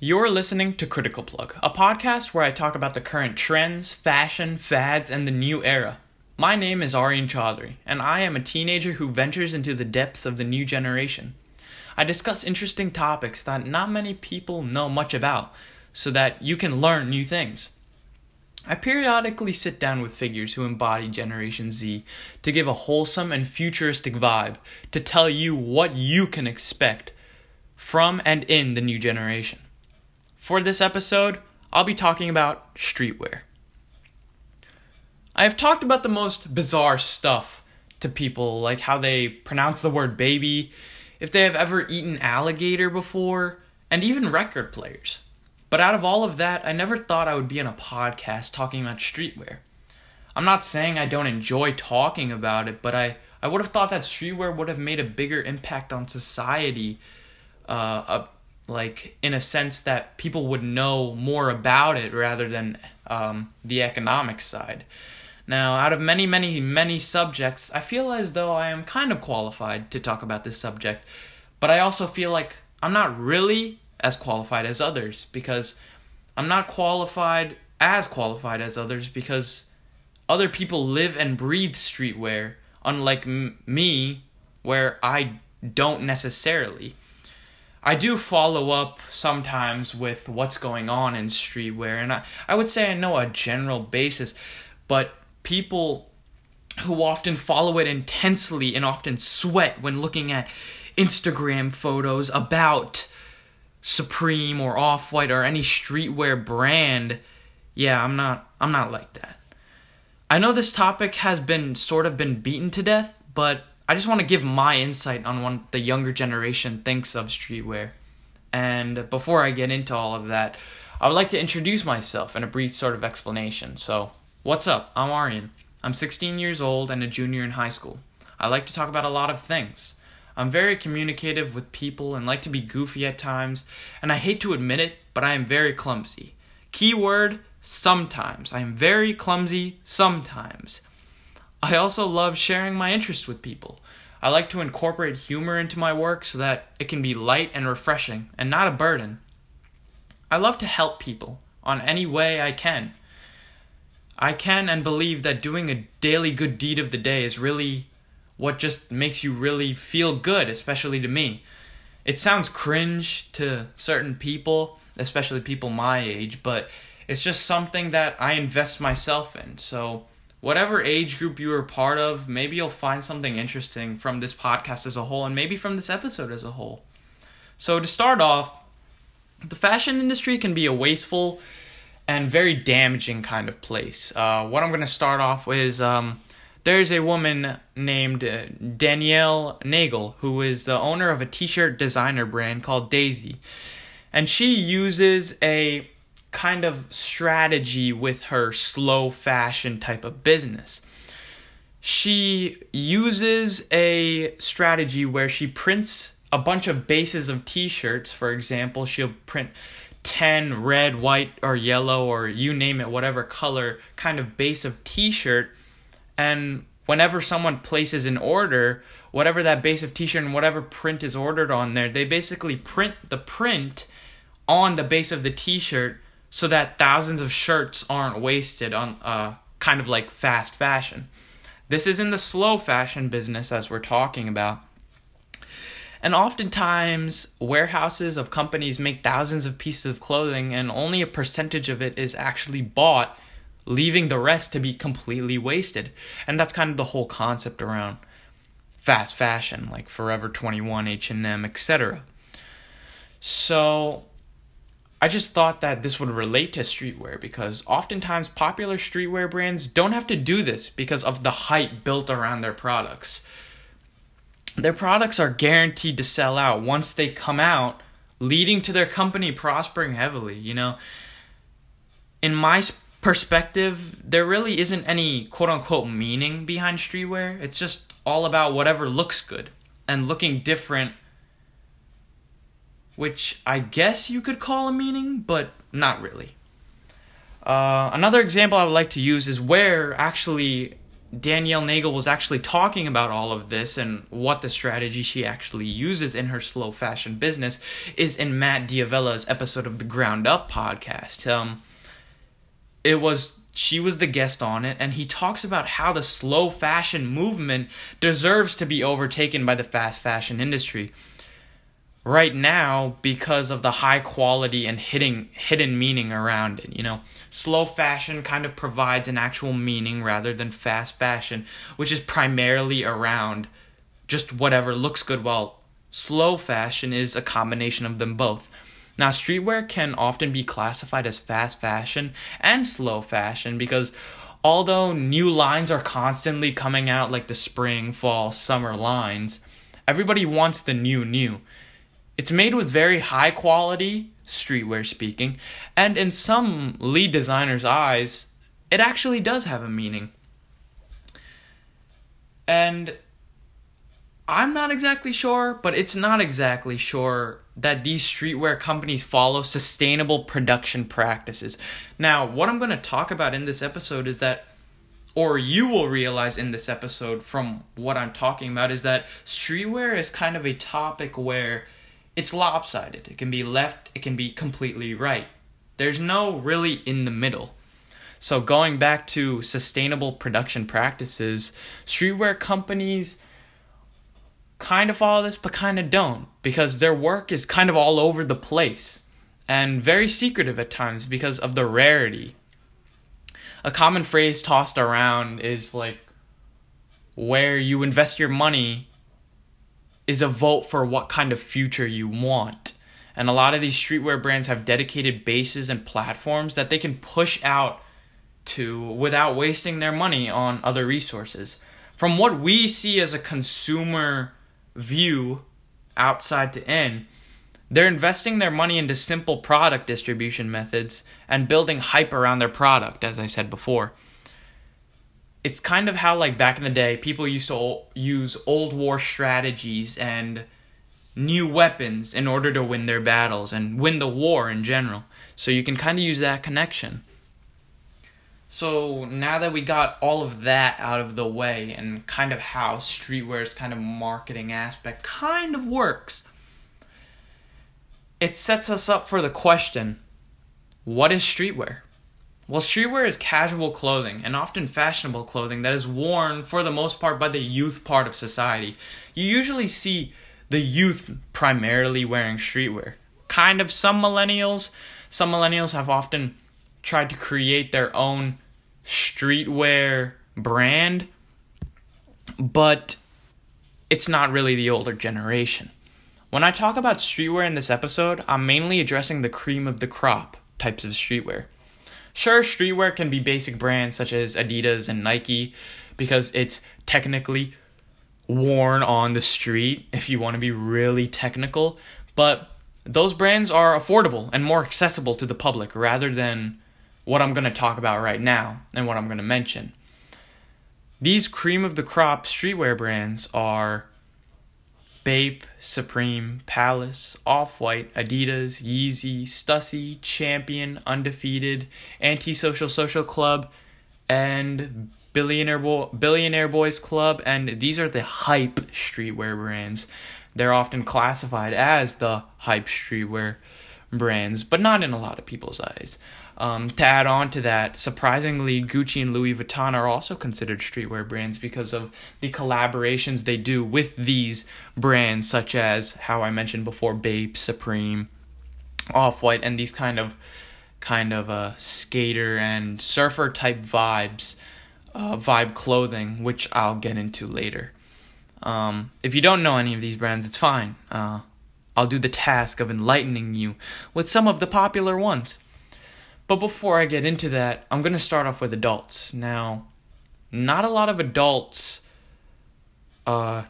You're listening to Critical Plug, a podcast where I talk about the current trends, fashion, fads, and the new era. My name is Aryan Chaudhry, and I am a teenager who ventures into the depths of the new generation. I discuss interesting topics that not many people know much about, so that you can learn new things. I periodically sit down with figures who embody Generation Z to give a wholesome and futuristic vibe to tell you what you can expect from and in the new generation. For this episode, I'll be talking about streetwear. I have talked about the most bizarre stuff to people, like how they pronounce the word baby, if they have ever eaten alligator before, and even record players. But out of all of that, I never thought I would be on a podcast talking about streetwear. I'm not saying I don't enjoy talking about it, but I, I would have thought that streetwear would have made a bigger impact on society, uh, like in a sense that people would know more about it rather than um, the economic side. Now, out of many, many, many subjects, I feel as though I am kind of qualified to talk about this subject, but I also feel like I'm not really as qualified as others because I'm not qualified as qualified as others because other people live and breathe streetwear, unlike m- me, where I don't necessarily. I do follow up sometimes with what's going on in streetwear, and I, I would say I know a general basis, but people who often follow it intensely and often sweat when looking at Instagram photos about Supreme or Off White or any streetwear brand, yeah, I'm not I'm not like that. I know this topic has been sort of been beaten to death, but I just want to give my insight on what the younger generation thinks of streetwear. And before I get into all of that, I would like to introduce myself in a brief sort of explanation. So, what's up? I'm Aryan. I'm 16 years old and a junior in high school. I like to talk about a lot of things. I'm very communicative with people and like to be goofy at times, and I hate to admit it, but I am very clumsy. Keyword sometimes. I am very clumsy sometimes. I also love sharing my interest with people. I like to incorporate humor into my work so that it can be light and refreshing and not a burden. I love to help people on any way I can. I can and believe that doing a daily good deed of the day is really what just makes you really feel good, especially to me. It sounds cringe to certain people, especially people my age, but it's just something that I invest myself in. So, whatever age group you are part of, maybe you'll find something interesting from this podcast as a whole and maybe from this episode as a whole. So, to start off, the fashion industry can be a wasteful and very damaging kind of place. Uh, what I'm going to start off with is um, there's a woman named uh, Danielle Nagel who is the owner of a t-shirt designer brand called Daisy. And she uses a kind of strategy with her slow fashion type of business. She uses a strategy where she prints a bunch of bases of t-shirts, for example, she'll print 10 red, white, or yellow, or you name it, whatever color kind of base of t shirt and whenever someone places an order, whatever that base of t-shirt and whatever print is ordered on there, they basically print the print on the base of the t-shirt so that thousands of shirts aren't wasted on uh, kind of like fast fashion. This is in the slow fashion business as we're talking about. And oftentimes, warehouses of companies make thousands of pieces of clothing, and only a percentage of it is actually bought leaving the rest to be completely wasted. And that's kind of the whole concept around fast fashion, like Forever 21, H&M, etc. So I just thought that this would relate to streetwear because oftentimes popular streetwear brands don't have to do this because of the hype built around their products. Their products are guaranteed to sell out once they come out, leading to their company prospering heavily, you know. In my perspective, there really isn't any quote unquote meaning behind streetwear. It's just all about whatever looks good and looking different, which I guess you could call a meaning, but not really. Uh, another example I would like to use is where actually Danielle Nagel was actually talking about all of this and what the strategy she actually uses in her slow fashion business is in Matt D'Avella's episode of the Ground Up podcast. Um, it was she was the guest on it and he talks about how the slow fashion movement deserves to be overtaken by the fast fashion industry right now because of the high quality and hidden hidden meaning around it you know? Slow fashion kind of provides an actual meaning rather than fast fashion which is primarily around just whatever looks good while slow fashion is a combination of them both. Now streetwear can often be classified as fast fashion and slow fashion because although new lines are constantly coming out like the spring fall summer lines everybody wants the new new it's made with very high quality, streetwear speaking, and in some lead designers' eyes, it actually does have a meaning. And I'm not exactly sure, but it's not exactly sure that these streetwear companies follow sustainable production practices. Now, what I'm going to talk about in this episode is that, or you will realize in this episode from what I'm talking about, is that streetwear is kind of a topic where it's lopsided. It can be left, it can be completely right. There's no really in the middle. So, going back to sustainable production practices, streetwear companies kind of follow this, but kind of don't, because their work is kind of all over the place and very secretive at times because of the rarity. A common phrase tossed around is like, where you invest your money is a vote for what kind of future you want. And a lot of these streetwear brands have dedicated bases and platforms that they can push out to without wasting their money on other resources. From what we see as a consumer view outside to in, they're investing their money into simple product distribution methods and building hype around their product, as I said before it's kind of how like back in the day people used to use old war strategies and new weapons in order to win their battles and win the war in general. So you can kind of use that connection. So now that we got all of that out of the way and kind of how streetwear's kind of marketing aspect kind of works, it sets us up for the question what is streetwear? Well, streetwear is casual clothing and often fashionable clothing that is worn for the most part by the youth part of society. You usually see the youth primarily wearing streetwear. Kind of some millennials, some millennials have often tried to create their own streetwear brand, but it's not really the older generation. When I talk about streetwear in this episode, I'm mainly addressing the cream of the crop types of streetwear. Sure, streetwear can be basic brands such as Adidas and Nike because it's technically worn on the street if you want to be really technical, but those brands are affordable and more accessible to the public rather than what I'm going to talk about right now and what I'm going to mention. These cream of the crop streetwear brands are Bape, Supreme, Palace, Off White, Adidas, Yeezy, Stussy, Champion, Undefeated, Antisocial Social Club, and Billionaire, Bo- Billionaire Boys Club, and these are the hype streetwear brands. They're often classified as the hype streetwear brands, but not in a lot of people's eyes. Um, to add on to that, surprisingly, Gucci and Louis Vuitton are also considered streetwear brands because of the collaborations they do with these brands, such as how I mentioned before, Bape, Supreme, Off White, and these kind of kind of uh, skater and surfer type vibes, uh, vibe clothing, which I'll get into later. Um, if you don't know any of these brands, it's fine. Uh, I'll do the task of enlightening you with some of the popular ones. But before I get into that, I'm going to start off with adults. Now, not a lot of adults uh,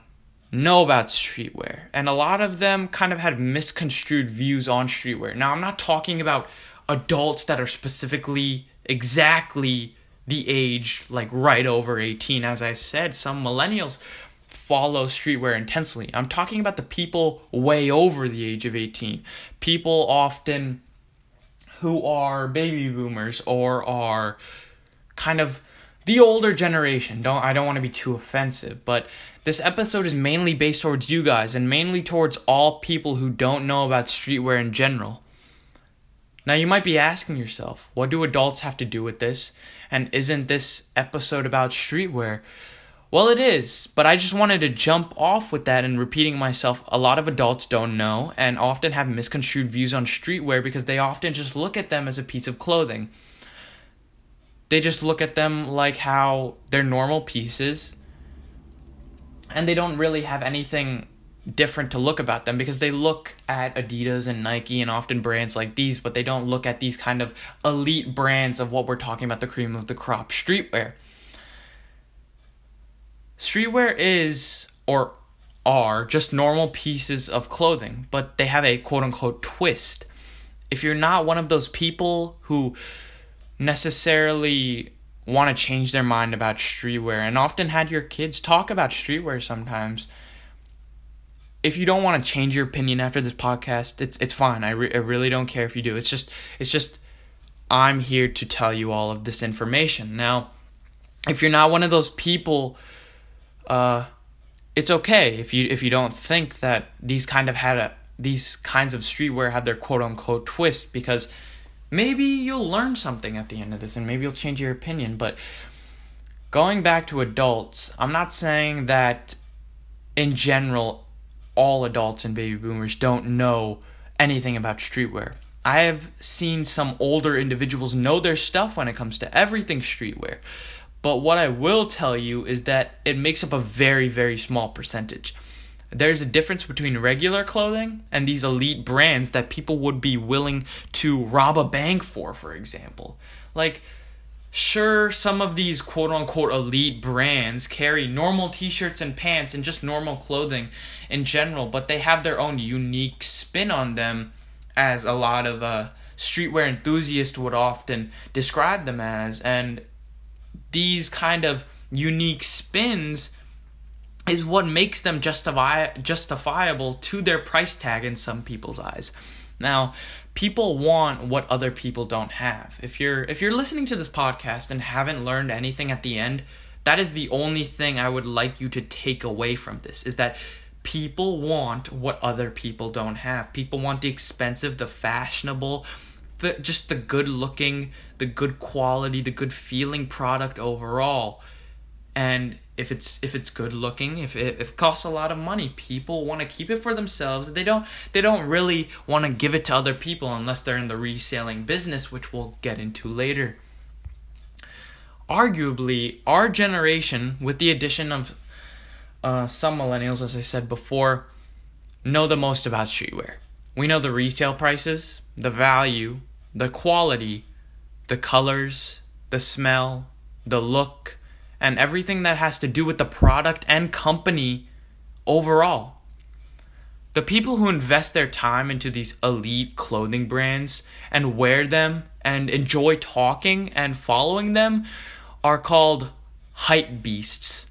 know about streetwear, and a lot of them kind of had misconstrued views on streetwear. Now, I'm not talking about adults that are specifically exactly the age, like right over 18. As I said, some millennials follow streetwear intensely. I'm talking about the people way over the age of 18. People often who are baby boomers or are kind of the older generation. Don't I don't want to be too offensive, but this episode is mainly based towards you guys and mainly towards all people who don't know about streetwear in general. Now you might be asking yourself, what do adults have to do with this? And isn't this episode about streetwear? Well, it is, but I just wanted to jump off with that and repeating myself. A lot of adults don't know and often have misconstrued views on streetwear because they often just look at them as a piece of clothing. They just look at them like how they're normal pieces and they don't really have anything different to look about them because they look at Adidas and Nike and often brands like these, but they don't look at these kind of elite brands of what we're talking about the cream of the crop streetwear. Streetwear is or are just normal pieces of clothing, but they have a quote unquote twist. If you're not one of those people who necessarily want to change their mind about streetwear and often had your kids talk about streetwear sometimes, if you don't want to change your opinion after this podcast, it's it's fine. I, re- I really don't care if you do. It's just it's just I'm here to tell you all of this information. Now, if you're not one of those people uh, it's okay if you if you don't think that these kind of had a these kinds of streetwear have their quote unquote twist because maybe you'll learn something at the end of this and maybe you'll change your opinion but going back to adults i'm not saying that in general all adults and baby boomers don't know anything about streetwear. I have seen some older individuals know their stuff when it comes to everything streetwear but what I will tell you is that it makes up a very, very small percentage. There's a difference between regular clothing and these elite brands that people would be willing to rob a bank for, for example. Like, sure, some of these quote unquote elite brands carry normal t shirts and pants and just normal clothing in general, but they have their own unique spin on them, as a lot of uh, streetwear enthusiasts would often describe them as. And these kind of unique spins is what makes them justify justifiable to their price tag in some people's eyes. Now, people want what other people don't have. If you're if you're listening to this podcast and haven't learned anything at the end, that is the only thing I would like you to take away from this is that people want what other people don't have. People want the expensive, the fashionable, the just the good looking, the good quality, the good feeling product overall. And if it's if it's good looking, if it, if it costs a lot of money, people want to keep it for themselves. They don't they don't really want to give it to other people unless they're in the reselling business, which we'll get into later. Arguably, our generation, with the addition of uh, some millennials, as I said before, know the most about streetwear. We know the resale prices, the value, the quality, the colors, the smell, the look, and everything that has to do with the product and company overall. The people who invest their time into these elite clothing brands and wear them and enjoy talking and following them are called hype beasts.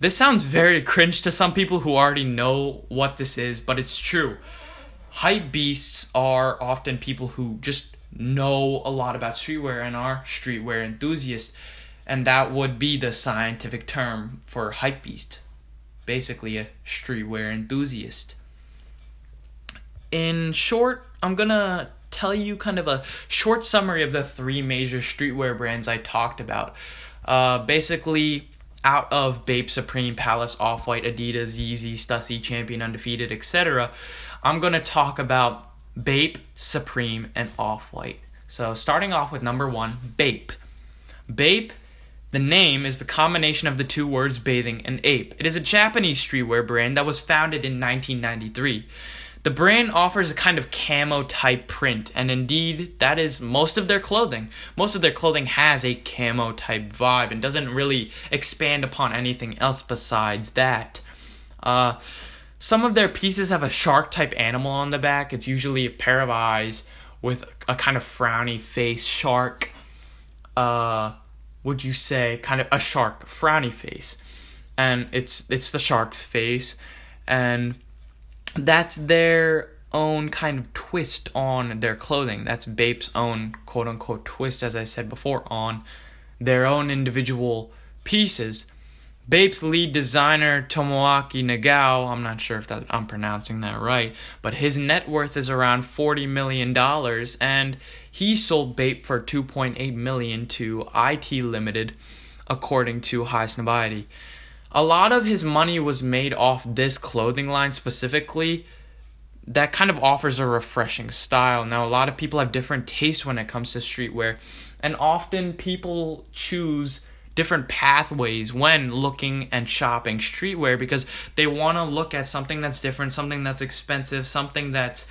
This sounds very cringe to some people who already know what this is, but it's true. Hype beasts are often people who just know a lot about streetwear and are streetwear enthusiasts, and that would be the scientific term for hypebeast, basically a streetwear enthusiast. In short, I'm gonna tell you kind of a short summary of the three major streetwear brands I talked about. Uh, basically, out of Bape Supreme, Palace, Off White, Adidas, Yeezy, Stussy, Champion, Undefeated, etc., I'm gonna talk about Bape, Supreme, and Off White. So, starting off with number one, Bape. Bape, the name is the combination of the two words bathing and ape. It is a Japanese streetwear brand that was founded in 1993. The brand offers a kind of camo type print, and indeed, that is most of their clothing. Most of their clothing has a camo type vibe and doesn't really expand upon anything else besides that. Uh, some of their pieces have a shark type animal on the back. It's usually a pair of eyes with a kind of frowny face shark. Uh, would you say kind of a shark frowny face, and it's it's the shark's face, and that's their own kind of twist on their clothing. That's Bape's own quote unquote twist, as I said before, on their own individual pieces. Bape's lead designer Tomoaki Nagao, I'm not sure if that I'm pronouncing that right, but his net worth is around 40 million dollars and he sold Bape for 2.8 million to IT Limited according to Highsnobiety. A lot of his money was made off this clothing line specifically that kind of offers a refreshing style. Now a lot of people have different tastes when it comes to streetwear and often people choose different pathways when looking and shopping streetwear because they want to look at something that's different, something that's expensive, something that's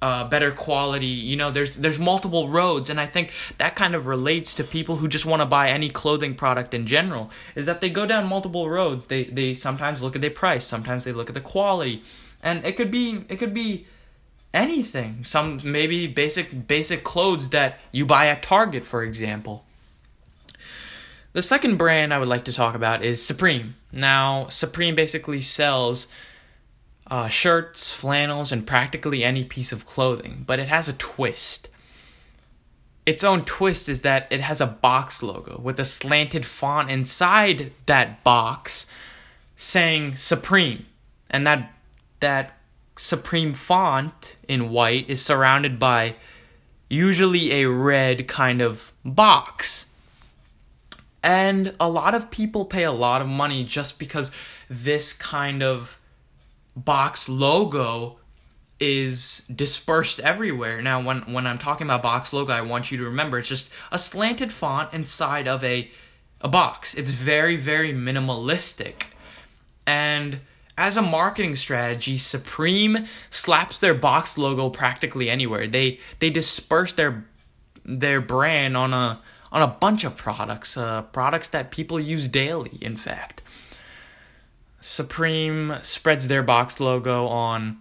uh, better quality. You know, there's there's multiple roads, and I think that kind of relates to people who just want to buy any clothing product in general. Is that they go down multiple roads. They they sometimes look at the price, sometimes they look at the quality, and it could be it could be anything. Some maybe basic basic clothes that you buy at Target, for example. The second brand I would like to talk about is Supreme. Now, Supreme basically sells uh, shirts, flannels, and practically any piece of clothing, but it has a twist. Its own twist is that it has a box logo with a slanted font inside that box saying Supreme. And that that Supreme font in white is surrounded by usually a red kind of box. And a lot of people pay a lot of money just because this kind of box logo is dispersed everywhere. Now when when I'm talking about box logo, I want you to remember it's just a slanted font inside of a a box. It's very very minimalistic. And as a marketing strategy, Supreme slaps their box logo practically anywhere. They they disperse their their brand on a on a bunch of products, uh, products that people use daily, in fact. Supreme spreads their box logo on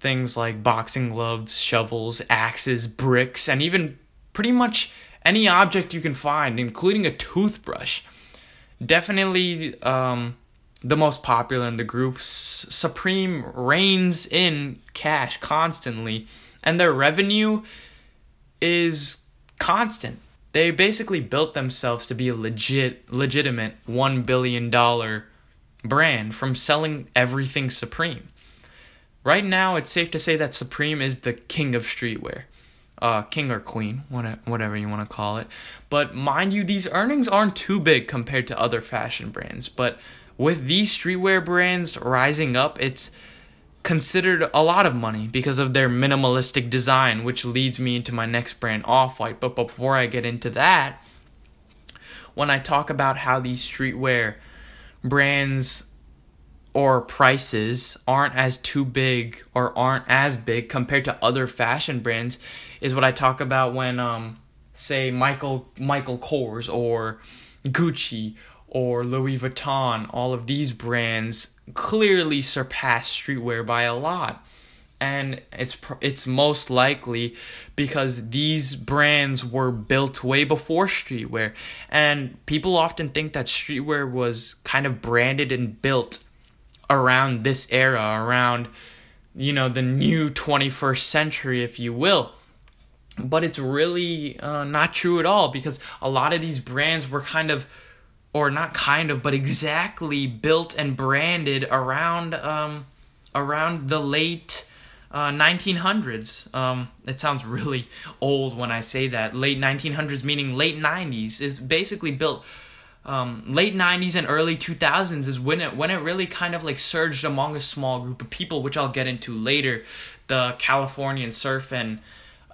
things like boxing gloves, shovels, axes, bricks, and even pretty much any object you can find, including a toothbrush. Definitely um, the most popular in the group. Supreme reigns in cash constantly, and their revenue is constant they basically built themselves to be a legit legitimate 1 billion dollar brand from selling everything Supreme. Right now, it's safe to say that Supreme is the king of streetwear. Uh, king or queen, whatever you want to call it. But mind you, these earnings aren't too big compared to other fashion brands. But with these streetwear brands rising up, it's considered a lot of money because of their minimalistic design, which leads me into my next brand, Off White. But before I get into that, when I talk about how these streetwear brands or prices aren't as too big or aren't as big compared to other fashion brands is what I talk about when um say Michael Michael Kors or Gucci or Louis Vuitton, all of these brands clearly surpass streetwear by a lot. And it's it's most likely because these brands were built way before streetwear. And people often think that streetwear was kind of branded and built around this era, around you know, the new 21st century if you will but it's really uh, not true at all because a lot of these brands were kind of or not kind of, but exactly built and branded around um, around the late uh, 1900s. Um, it sounds really old when I say that. Late 1900s, meaning late 90s, is basically built. Um, late 90s and early 2000s is when it when it really kind of like surged among a small group of people, which I'll get into later. The Californian surf and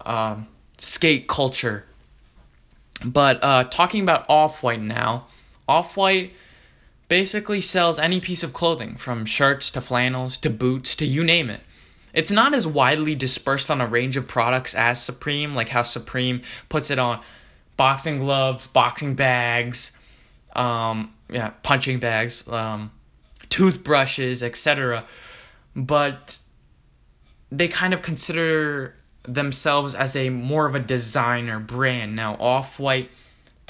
um, skate culture. But uh, talking about Off White now, off White basically sells any piece of clothing, from shirts to flannels to boots to you name it. It's not as widely dispersed on a range of products as Supreme, like how Supreme puts it on boxing gloves, boxing bags, um, yeah, punching bags, um, toothbrushes, etc. But they kind of consider themselves as a more of a designer brand. Now, Off White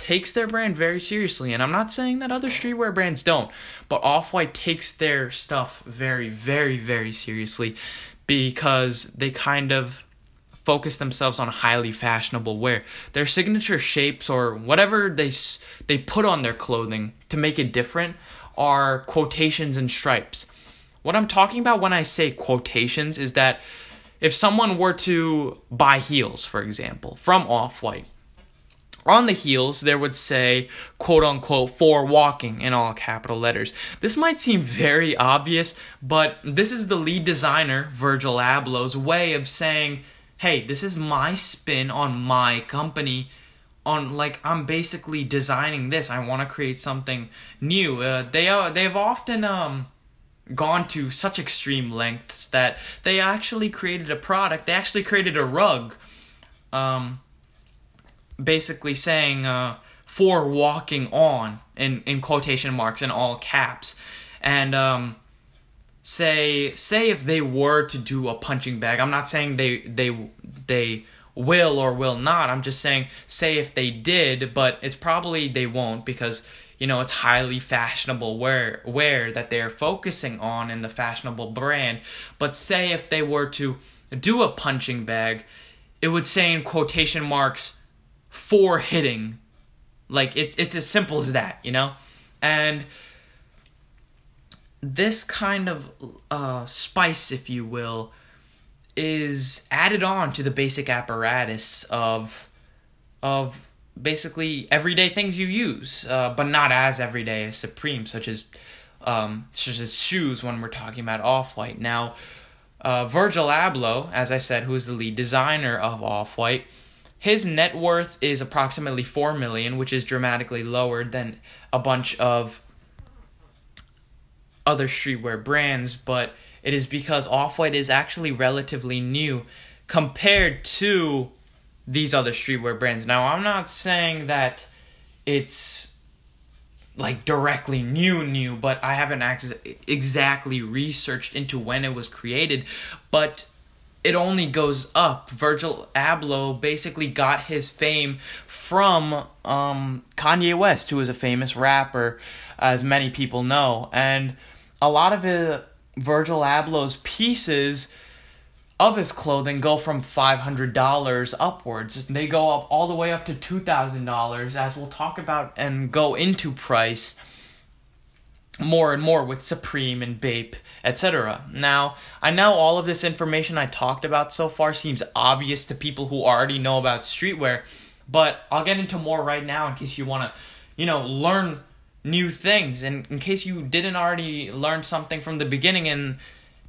takes their brand very seriously. And I'm not saying that other streetwear brands don't, but Off White takes their stuff very, very, very seriously because they kind of focus themselves on highly fashionable wear. Their signature shapes or whatever they they put on their clothing to make it different are quotations and stripes. What I'm talking about when I say quotations is that if someone were to buy heels, for example, from Off White, on the heels, there would say, quote unquote, for walking in all capital letters. This might seem very obvious, but this is the lead designer, Virgil Abloh's, way of saying, hey, this is my spin on my company. On like I'm basically designing this. I want to create something new. Uh, they are they've often um gone to such extreme lengths that they actually created a product. They actually created a rug. Um, basically saying uh, for walking on in, in quotation marks in all caps. And um, say say if they were to do a punching bag i'm not saying they they they will or will not. I'm just saying say if they did but it's probably they won't because you know it's highly fashionable wear wear that they're focusing on in the fashionable brand. But say if they were to do a punching bag it would say in quotation marks for hitting. Like it, it's as simple as that, you know? And this kind of uh, spice, if you will, is added on to the basic apparatus of of basically everyday things you use, uh, but not as everyday as Supreme, such as um, such as shoes when we're talking about Off White. Now, uh, Virgil Abloh, as I said, who is the lead designer of Off White, his net worth is approximately 4 million, which is dramatically lower than a bunch of other streetwear brands, but it is because Off-White is actually relatively new compared to these other streetwear brands. Now, I'm not saying that it's like directly new new but i haven't exactly researched into when it was created but it only goes up. Virgil Abloh basically got his fame from um, Kanye West, who is a famous rapper, as many people know. And a lot of Virgil Abloh's pieces of his clothing go from $500 upwards. They go up all the way up to $2,000, as we'll talk about and go into price more and more with Supreme and Bape, etc. Now, I know all of this information I talked about so far seems obvious to people who already know about streetwear, but I'll get into more right now in case you want to, you know, learn new things and in case you didn't already learn something from the beginning in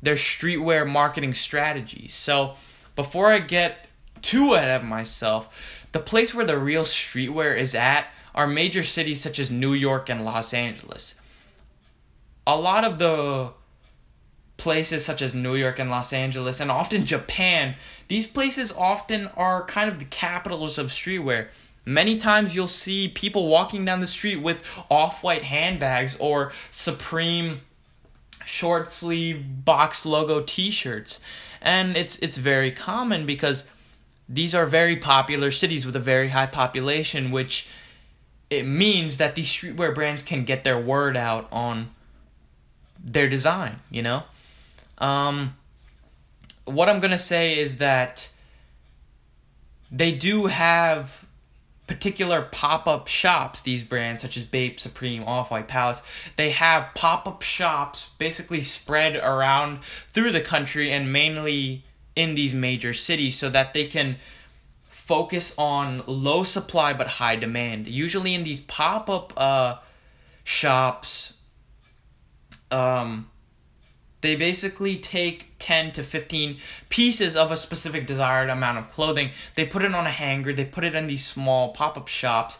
their streetwear marketing strategies. So, before I get too ahead of myself, the place where the real streetwear is at are major cities such as New York and Los Angeles a lot of the places such as New York and Los Angeles and often Japan, these places often are kind of the capitals of streetwear. Many times you'll see people walking down the street with off-white handbags or Supreme short sleeve box logo t-shirts. And it's it's very common because these are very popular cities with a very high population which it means that these streetwear brands can get their word out on their design, you know? Um, what I'm going to say is that they do have particular pop-up shops these brands such as Bape, Supreme, Off-White Palace they have pop-up shops basically spread around through the country and mainly in these major cities so that they can focus on low supply but high demand usually in these pop-up uh, shops um, they basically take 10 to 15 pieces of a specific desired amount of clothing. They put it on a hanger, they put it in these small pop up shops.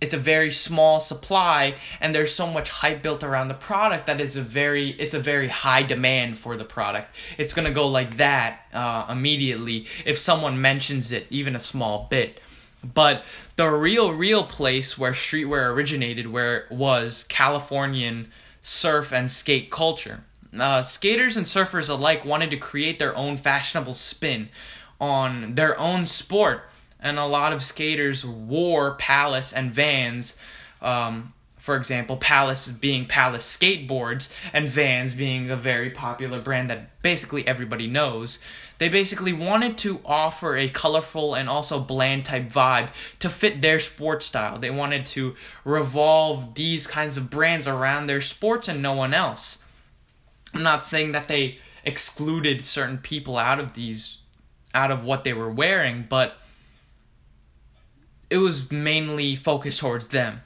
It's a very small supply, and there's so much hype built around the product that is a very it's a very high demand for the product. It's gonna go like that uh, immediately if someone mentions it even a small bit. But the real real place where streetwear originated, where was Californian surf and skate culture. Uh, skaters and surfers alike wanted to create their own fashionable spin on their own sport, and a lot of skaters wore Palace and Vans um, for example, Palace being Palace skateboards and Vans being a very popular brand that basically everybody knows. They basically wanted to offer a colorful and also bland type vibe to fit their sports style. They wanted to revolve these kinds of brands around their sports and no one else. I'm not saying that they excluded certain people out of these out of what they were wearing, but it was mainly focused towards them.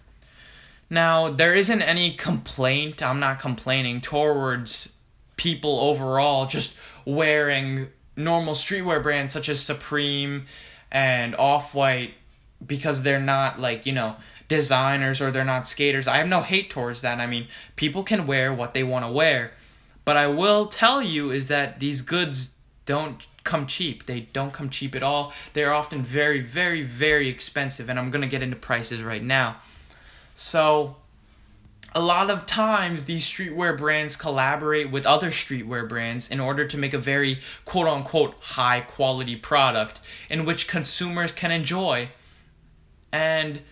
Now, there isn't any complaint, I'm not complaining, towards people overall just wearing normal streetwear brands such as Supreme and Off White because they're not like, you know, designers or they're not skaters. I have no hate towards that. I mean, people can wear what they want to wear. But I will tell you is that these goods don't come cheap. They don't come cheap at all. They're often very, very, very expensive, and I'm gonna get into prices right now. So, a lot of times these streetwear brands collaborate with other streetwear brands in order to make a very quote unquote high quality product in which consumers can enjoy. And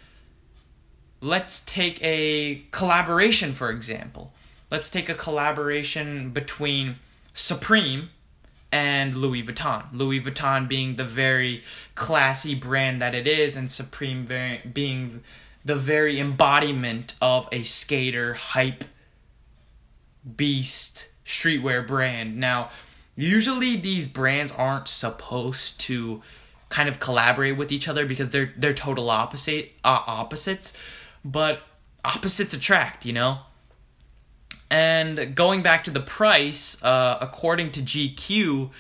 let's take a collaboration, for example. Let's take a collaboration between Supreme and Louis Vuitton. Louis Vuitton being the very classy brand that it is, and Supreme being the very embodiment of a skater hype beast streetwear brand. Now, usually these brands aren't supposed to kind of collaborate with each other because they're they're total opposite uh, opposites, but opposites attract, you know. And going back to the price, uh, according to GQ,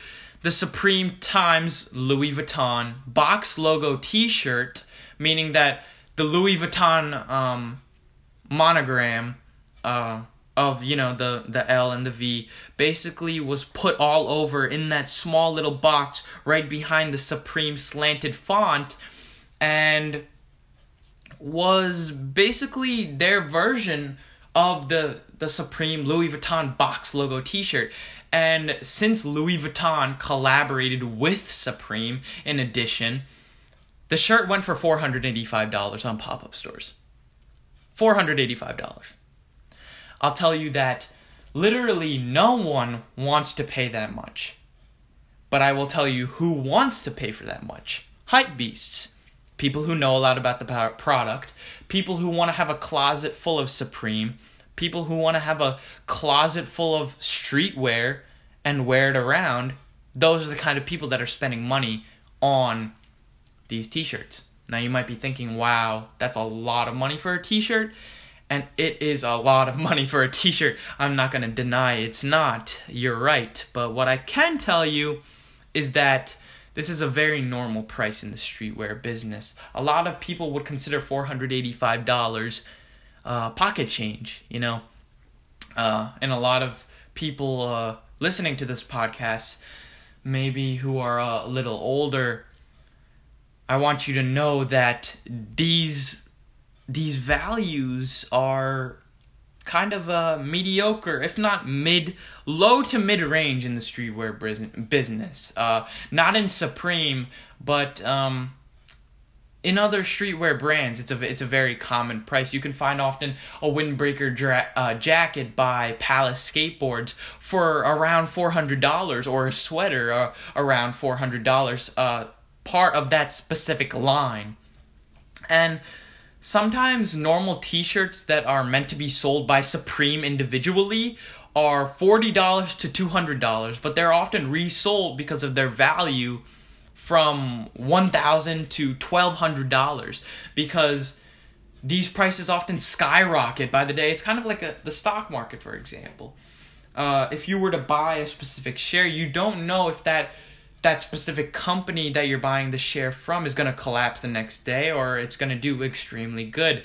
the Supreme Times Louis Vuitton box logo T-shirt, meaning that the Louis Vuitton um, monogram uh, of you know the the L and the V basically was put all over in that small little box right behind the Supreme slanted font, and was basically their version of the the Supreme Louis Vuitton box logo T-shirt. And since Louis Vuitton collaborated with Supreme in addition, the shirt went for $485 on pop up stores. $485. I'll tell you that literally no one wants to pay that much. But I will tell you who wants to pay for that much hype beasts. People who know a lot about the product, people who want to have a closet full of Supreme, people who want to have a closet full of streetwear and wear it around. Those are the kind of people that are spending money on these t-shirts. Now you might be thinking, "Wow, that's a lot of money for a t-shirt." And it is a lot of money for a t-shirt. I'm not going to deny it's not. You're right. But what I can tell you is that this is a very normal price in the streetwear business. A lot of people would consider $485 uh, pocket change, you know. Uh, and a lot of people uh, listening to this podcast, maybe who are a little older, I want you to know that these these values are kind of uh, mediocre, if not mid, low to mid range in the streetwear business. Uh, not in Supreme, but um, in other streetwear brands, it's a it's a very common price. You can find often a windbreaker dra- uh, jacket by Palace Skateboards for around four hundred dollars, or a sweater uh, around four hundred dollars. Uh, part of that specific line. And sometimes normal t-shirts that are meant to be sold by Supreme individually are $40 to $200, but they're often resold because of their value from $1,000 to $1,200 because these prices often skyrocket by the day. It's kind of like a, the stock market, for example. Uh, if you were to buy a specific share, you don't know if that that specific company that you're buying the share from is going to collapse the next day or it's going to do extremely good.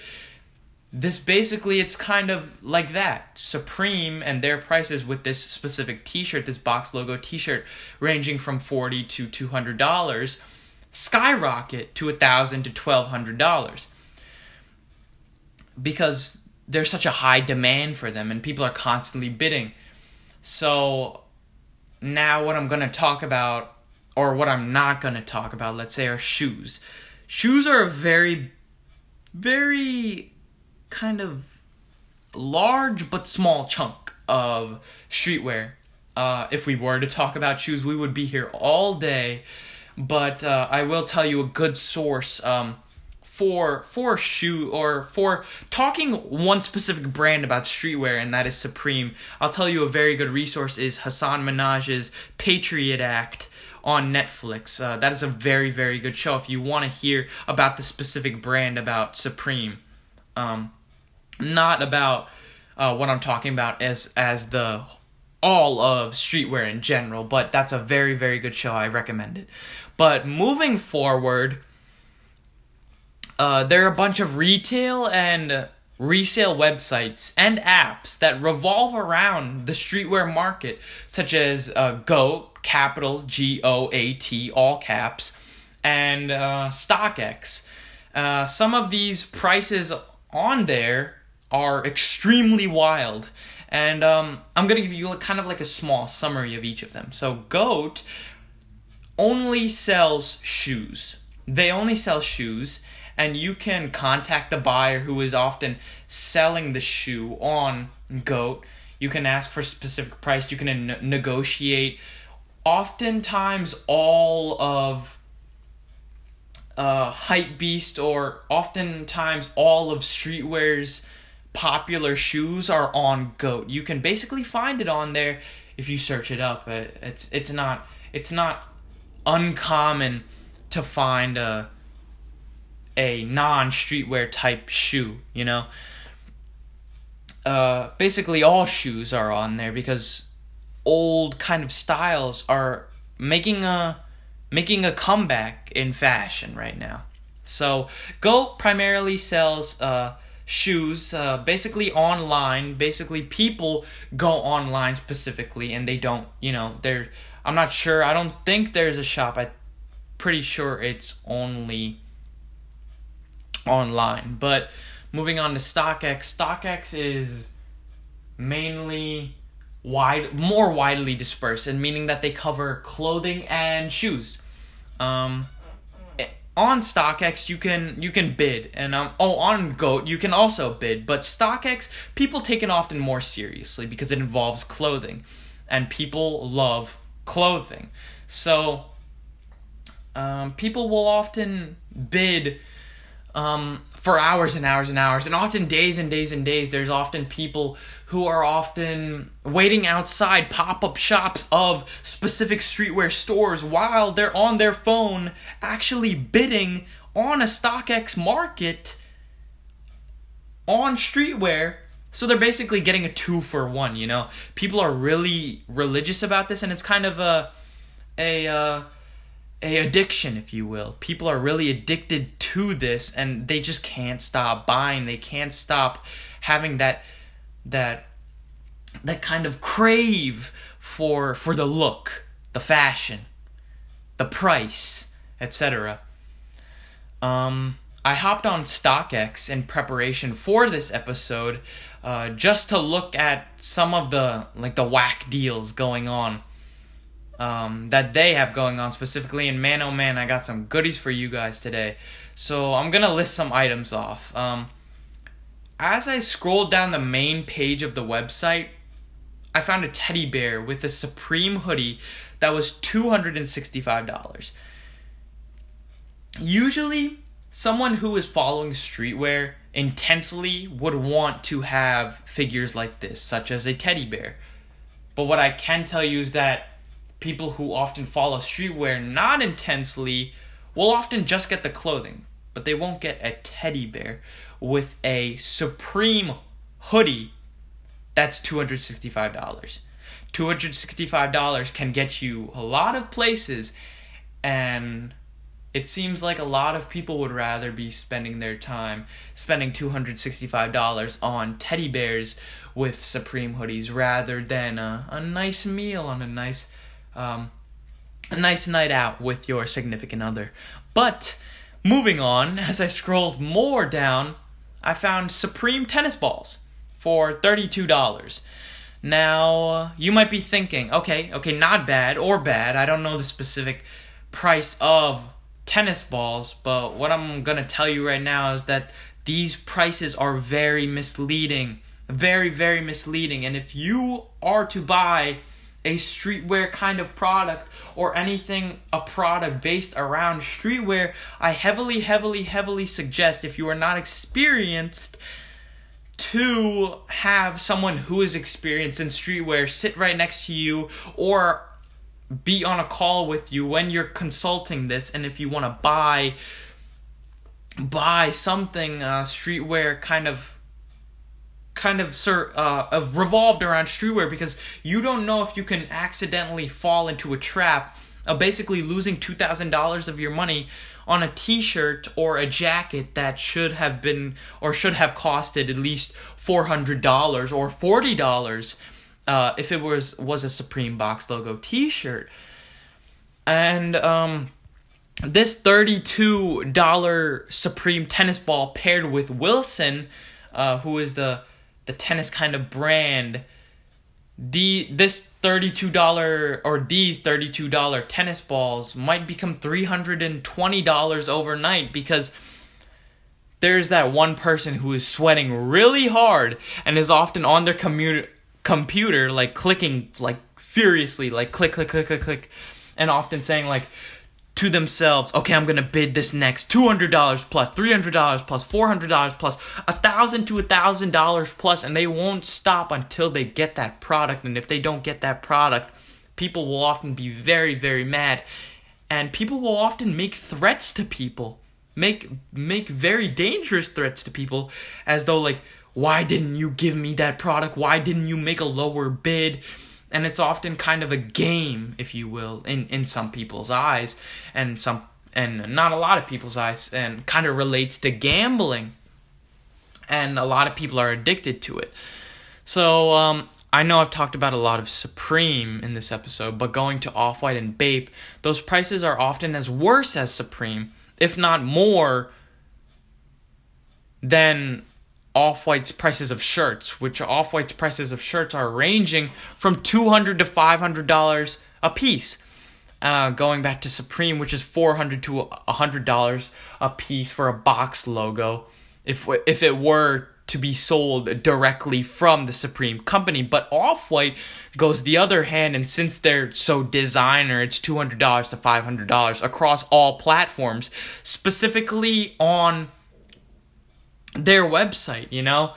This basically, it's kind of like that. Supreme and their prices with this specific t shirt, this box logo t shirt, ranging from 40 to $200, skyrocket to 1,000 to $1,200 because there's such a high demand for them and people are constantly bidding. So, now what I'm going to talk about or what I'm not going to talk about, let's say, are shoes. Shoes are a very, very kind of large but small chunk of streetwear. Uh, if we were to talk about shoes, we would be here all day. But uh, I will tell you a good source um, for for shoe or for talking one specific brand about streetwear, and that is Supreme. I'll tell you a very good resource is Hassan Minhaj's Patriot Act on Netflix. Uh, that is a very very good show if you want to hear about the specific brand about Supreme. Um, not about uh, what I'm talking about as as the all of streetwear in general, but that's a very very good show. I recommend it. But moving forward, uh, there are a bunch of retail and resale websites and apps that revolve around the streetwear market, such as uh, Goat, capital G O A T, all caps, and uh, StockX. Uh, some of these prices on there are extremely wild. And um, I'm going to give you kind of like a small summary of each of them. So, Goat only sells shoes. They only sell shoes, and you can contact the buyer who is often selling the shoe on Goat. You can ask for a specific price, you can ne- negotiate. Oftentimes, all of uh, Hypebeast or oftentimes all of streetwear's popular shoes are on Goat. You can basically find it on there if you search it up. It's it's not it's not uncommon to find a a non streetwear type shoe. You know, uh, basically all shoes are on there because old kind of styles are making a making a comeback in fashion right now. So Go primarily sells uh, shoes uh, basically online. Basically people go online specifically and they don't you know they're i'm not sure. I don't think there's a shop. I'm pretty sure it's only online. But moving on to stockx. Stockx is mainly wide more widely dispersed and meaning that they cover clothing and shoes. Um, on StockX you can you can bid and um oh on Goat you can also bid but StockX people take it often more seriously because it involves clothing and people love clothing. So um, people will often bid um, for hours and hours and hours, and often days and days and days. There's often people who are often waiting outside pop up shops of specific streetwear stores while they're on their phone actually bidding on a StockX market on streetwear. So they're basically getting a two for one, you know? People are really religious about this, and it's kind of a. a uh, a addiction if you will people are really addicted to this and they just can't stop buying. They can't stop having that that that kind of crave for for the look the fashion the price etc um I hopped on StockX in preparation for this episode, uh, just to look at some of the like the whack deals going on um, that they have going on specifically. And man, oh man, I got some goodies for you guys today. So I'm gonna list some items off. Um, as I scrolled down the main page of the website, I found a teddy bear with a Supreme hoodie that was $265. Usually, someone who is following streetwear intensely would want to have figures like this, such as a teddy bear. But what I can tell you is that people who often follow streetwear not intensely will often just get the clothing, but they won't get a teddy bear with a Supreme hoodie that's $265. $265 can get you a lot of places, and it seems like a lot of people would rather be spending their time spending $265 on teddy bears with Supreme hoodies rather than a, a nice meal on a nice um, a nice night out with your significant other. But moving on, as I scrolled more down, I found Supreme tennis balls for $32. Now, you might be thinking, okay, okay, not bad or bad. I don't know the specific price of tennis balls, but what I'm going to tell you right now is that these prices are very misleading very very misleading and if you are to buy a streetwear kind of product or anything a product based around streetwear i heavily heavily heavily suggest if you are not experienced to have someone who is experienced in streetwear sit right next to you or be on a call with you when you're consulting this and if you want to buy buy something uh, streetwear kind of kind of sir uh, of revolved around streetwear because you don't know if you can accidentally fall into a trap of basically losing $2000 of your money on a t-shirt or a jacket that should have been or should have costed at least $400 or $40 uh, if it was was a Supreme box logo t-shirt. And um this $32 Supreme tennis ball paired with Wilson, uh, who is the the tennis kind of brand, the this $32 or these $32 tennis balls might become $320 overnight because there's that one person who is sweating really hard and is often on their commu- computer like clicking like furiously like click click click click click and often saying like to themselves, okay, I'm gonna bid this next two hundred dollars plus, three hundred dollars plus, four hundred dollars plus, a thousand to a thousand dollars plus, and they won't stop until they get that product. And if they don't get that product, people will often be very, very mad, and people will often make threats to people, make make very dangerous threats to people, as though like, why didn't you give me that product? Why didn't you make a lower bid? And it's often kind of a game if you will in in some people's eyes and some and not a lot of people's eyes and kind of relates to gambling. And a lot of people are addicted to it. So um, I know I've talked about a lot of Supreme in this episode, but going to Off White and Bape, those prices are often as worse as Supreme, if not more than off White's prices of shirts, which Off White's prices of shirts are ranging from $200 to $500 a piece. Uh, going back to Supreme, which is $400 to $100 a piece for a box logo, if, if it were to be sold directly from the Supreme company. But Off White goes the other hand, and since they're so designer, it's $200 to $500 across all platforms, specifically on their website, you know,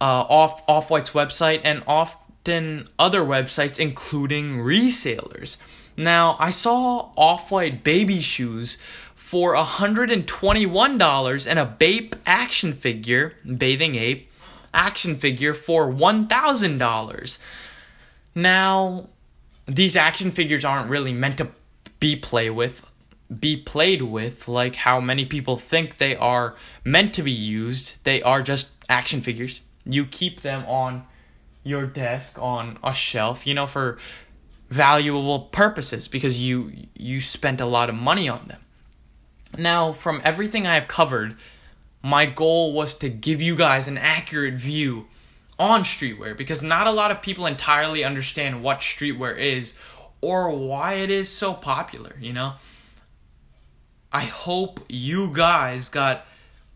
uh, off Off White's website, and often other websites, including resellers. Now, I saw Off White baby shoes for $121 and a Bape action figure, Bathing Ape action figure for $1,000. Now, these action figures aren't really meant to be play with be played with like how many people think they are meant to be used. They are just action figures. You keep them on your desk on a shelf, you know, for valuable purposes because you you spent a lot of money on them. Now, from everything I have covered, my goal was to give you guys an accurate view on streetwear because not a lot of people entirely understand what streetwear is or why it is so popular, you know? I hope you guys got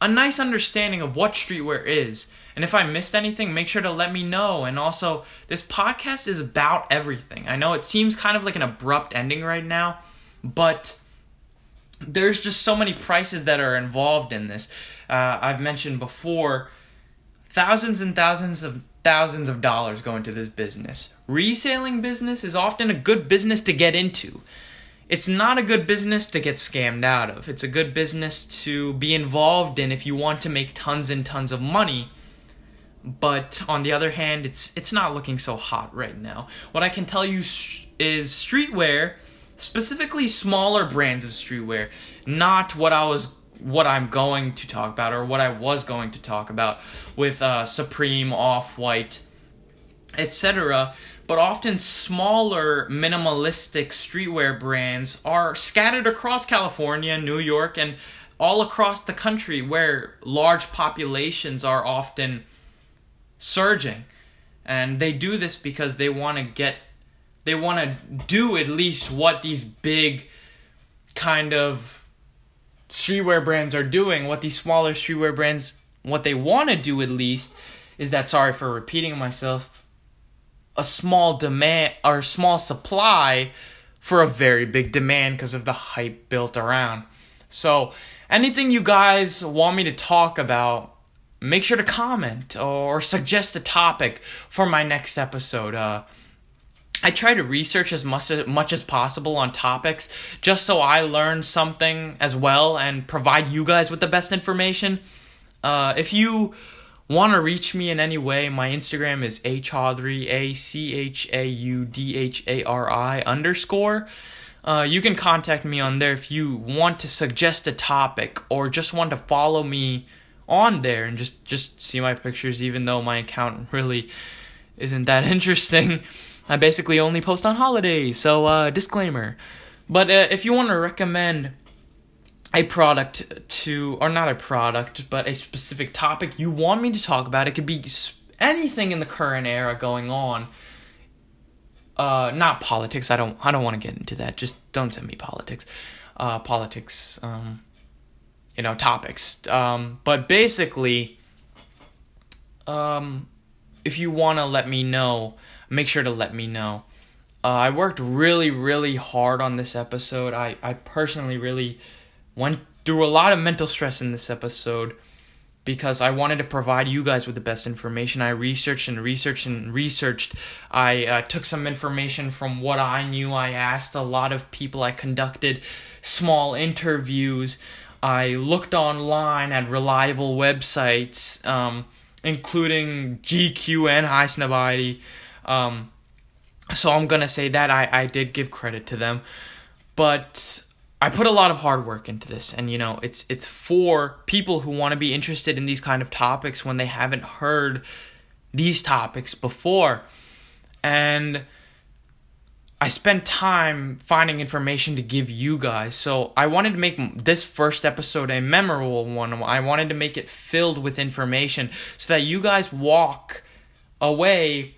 a nice understanding of what streetwear is. And if I missed anything, make sure to let me know. And also, this podcast is about everything. I know it seems kind of like an abrupt ending right now, but there's just so many prices that are involved in this. Uh, I've mentioned before thousands and thousands of thousands of dollars go into this business. Reselling business is often a good business to get into it's not a good business to get scammed out of. It's a good business to be involved in if you want to make tons and tons of money. But on the other hand, it's it's not looking so hot right now. What I can tell you is streetwear, specifically smaller brands of streetwear, not what I was what I'm going to talk about or what I was going to talk about with uh, Supreme, Off White, etc but often smaller minimalistic streetwear brands are scattered across California, New York, and all across the country where large populations are often surging. And they do this because they want to get, they want to do at least what these big kind of streetwear brands are doing, what these smaller streetwear brands, what they want to do at least is that sorry for repeating myself, a small demand or small supply for a very big demand because of the hype built around. So, anything you guys want me to talk about, make sure to comment or suggest a topic for my next episode. Uh, I try to research as much, as much as possible on topics just so I learn something as well and provide you guys with the best information. Uh, if you want to reach me in any way, my Instagram is achaudhari, A C H A U D H A R I underscore. Uh, you can contact me on there if you want to suggest a topic or just want to follow me on there and just just see my pictures even though my account really isn't that interesting. I basically only post on holidays so uh, disclaimer. But uh, if you want to recommend a product to or not a product but a specific topic you want me to talk about. It could be anything in the current era going on. Uh, not politics. I don't i don't want to get into that. Just don't send me politics. Uh, politics um, you know topics. Um, but basically um, if you want to let me know make sure to let me know. Uh, i worked really really hard on this episode. I, I personally really went through a lot of mental stress in this episode because I wanted to provide you guys with the best information. I researched and researched and researched. I uh, took some information from what I knew. I asked a lot of people. I conducted small interviews. I looked online at reliable websites, um, including GQ and Highsnobiety. Um, so I'm gonna say that I, I did give credit to them, but I put a lot of hard work into this, and you know, it's it's for people who want to be interested in these kind of topics when they haven't heard these topics before, and I spent time finding information to give you guys. So I wanted to make this first episode a memorable one. I wanted to make it filled with information so that you guys walk away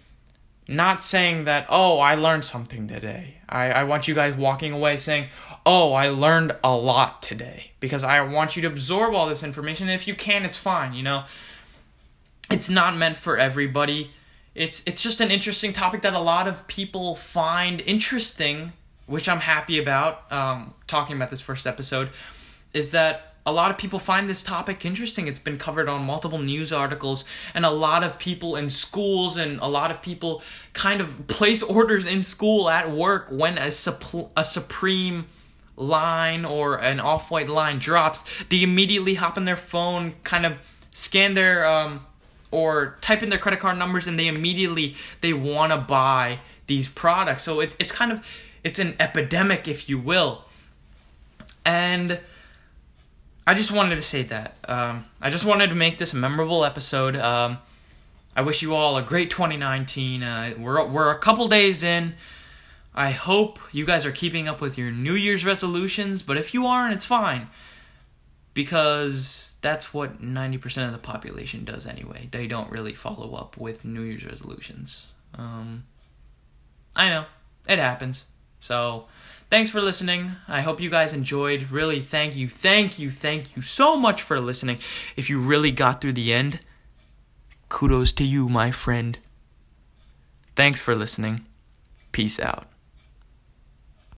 not saying that, oh, I learned something today. I, I want you guys walking away saying, oh, I learned a lot today because I want you to absorb all this information. And if you can, it's fine, you know. It's not meant for everybody. It's it's just an interesting topic that a lot of people find interesting, which I'm happy about. Um, talking about this first episode, is that a lot of people find this topic interesting. It's been covered on multiple news articles, and a lot of people in schools and a lot of people kind of place orders in school at work when a, sup- a supreme line or an off-white line drops, they immediately hop on their phone, kind of scan their um, or type in their credit card numbers, and they immediately they want to buy these products. So it's it's kind of it's an epidemic, if you will, and. I just wanted to say that. Um, I just wanted to make this a memorable episode. Um, I wish you all a great 2019. Uh, we're we're a couple days in. I hope you guys are keeping up with your New Year's resolutions, but if you aren't, it's fine. Because that's what 90% of the population does anyway. They don't really follow up with New Year's resolutions. Um, I know, it happens. So, thanks for listening. I hope you guys enjoyed. Really, thank you, thank you, thank you so much for listening. If you really got through the end, kudos to you, my friend. Thanks for listening. Peace out.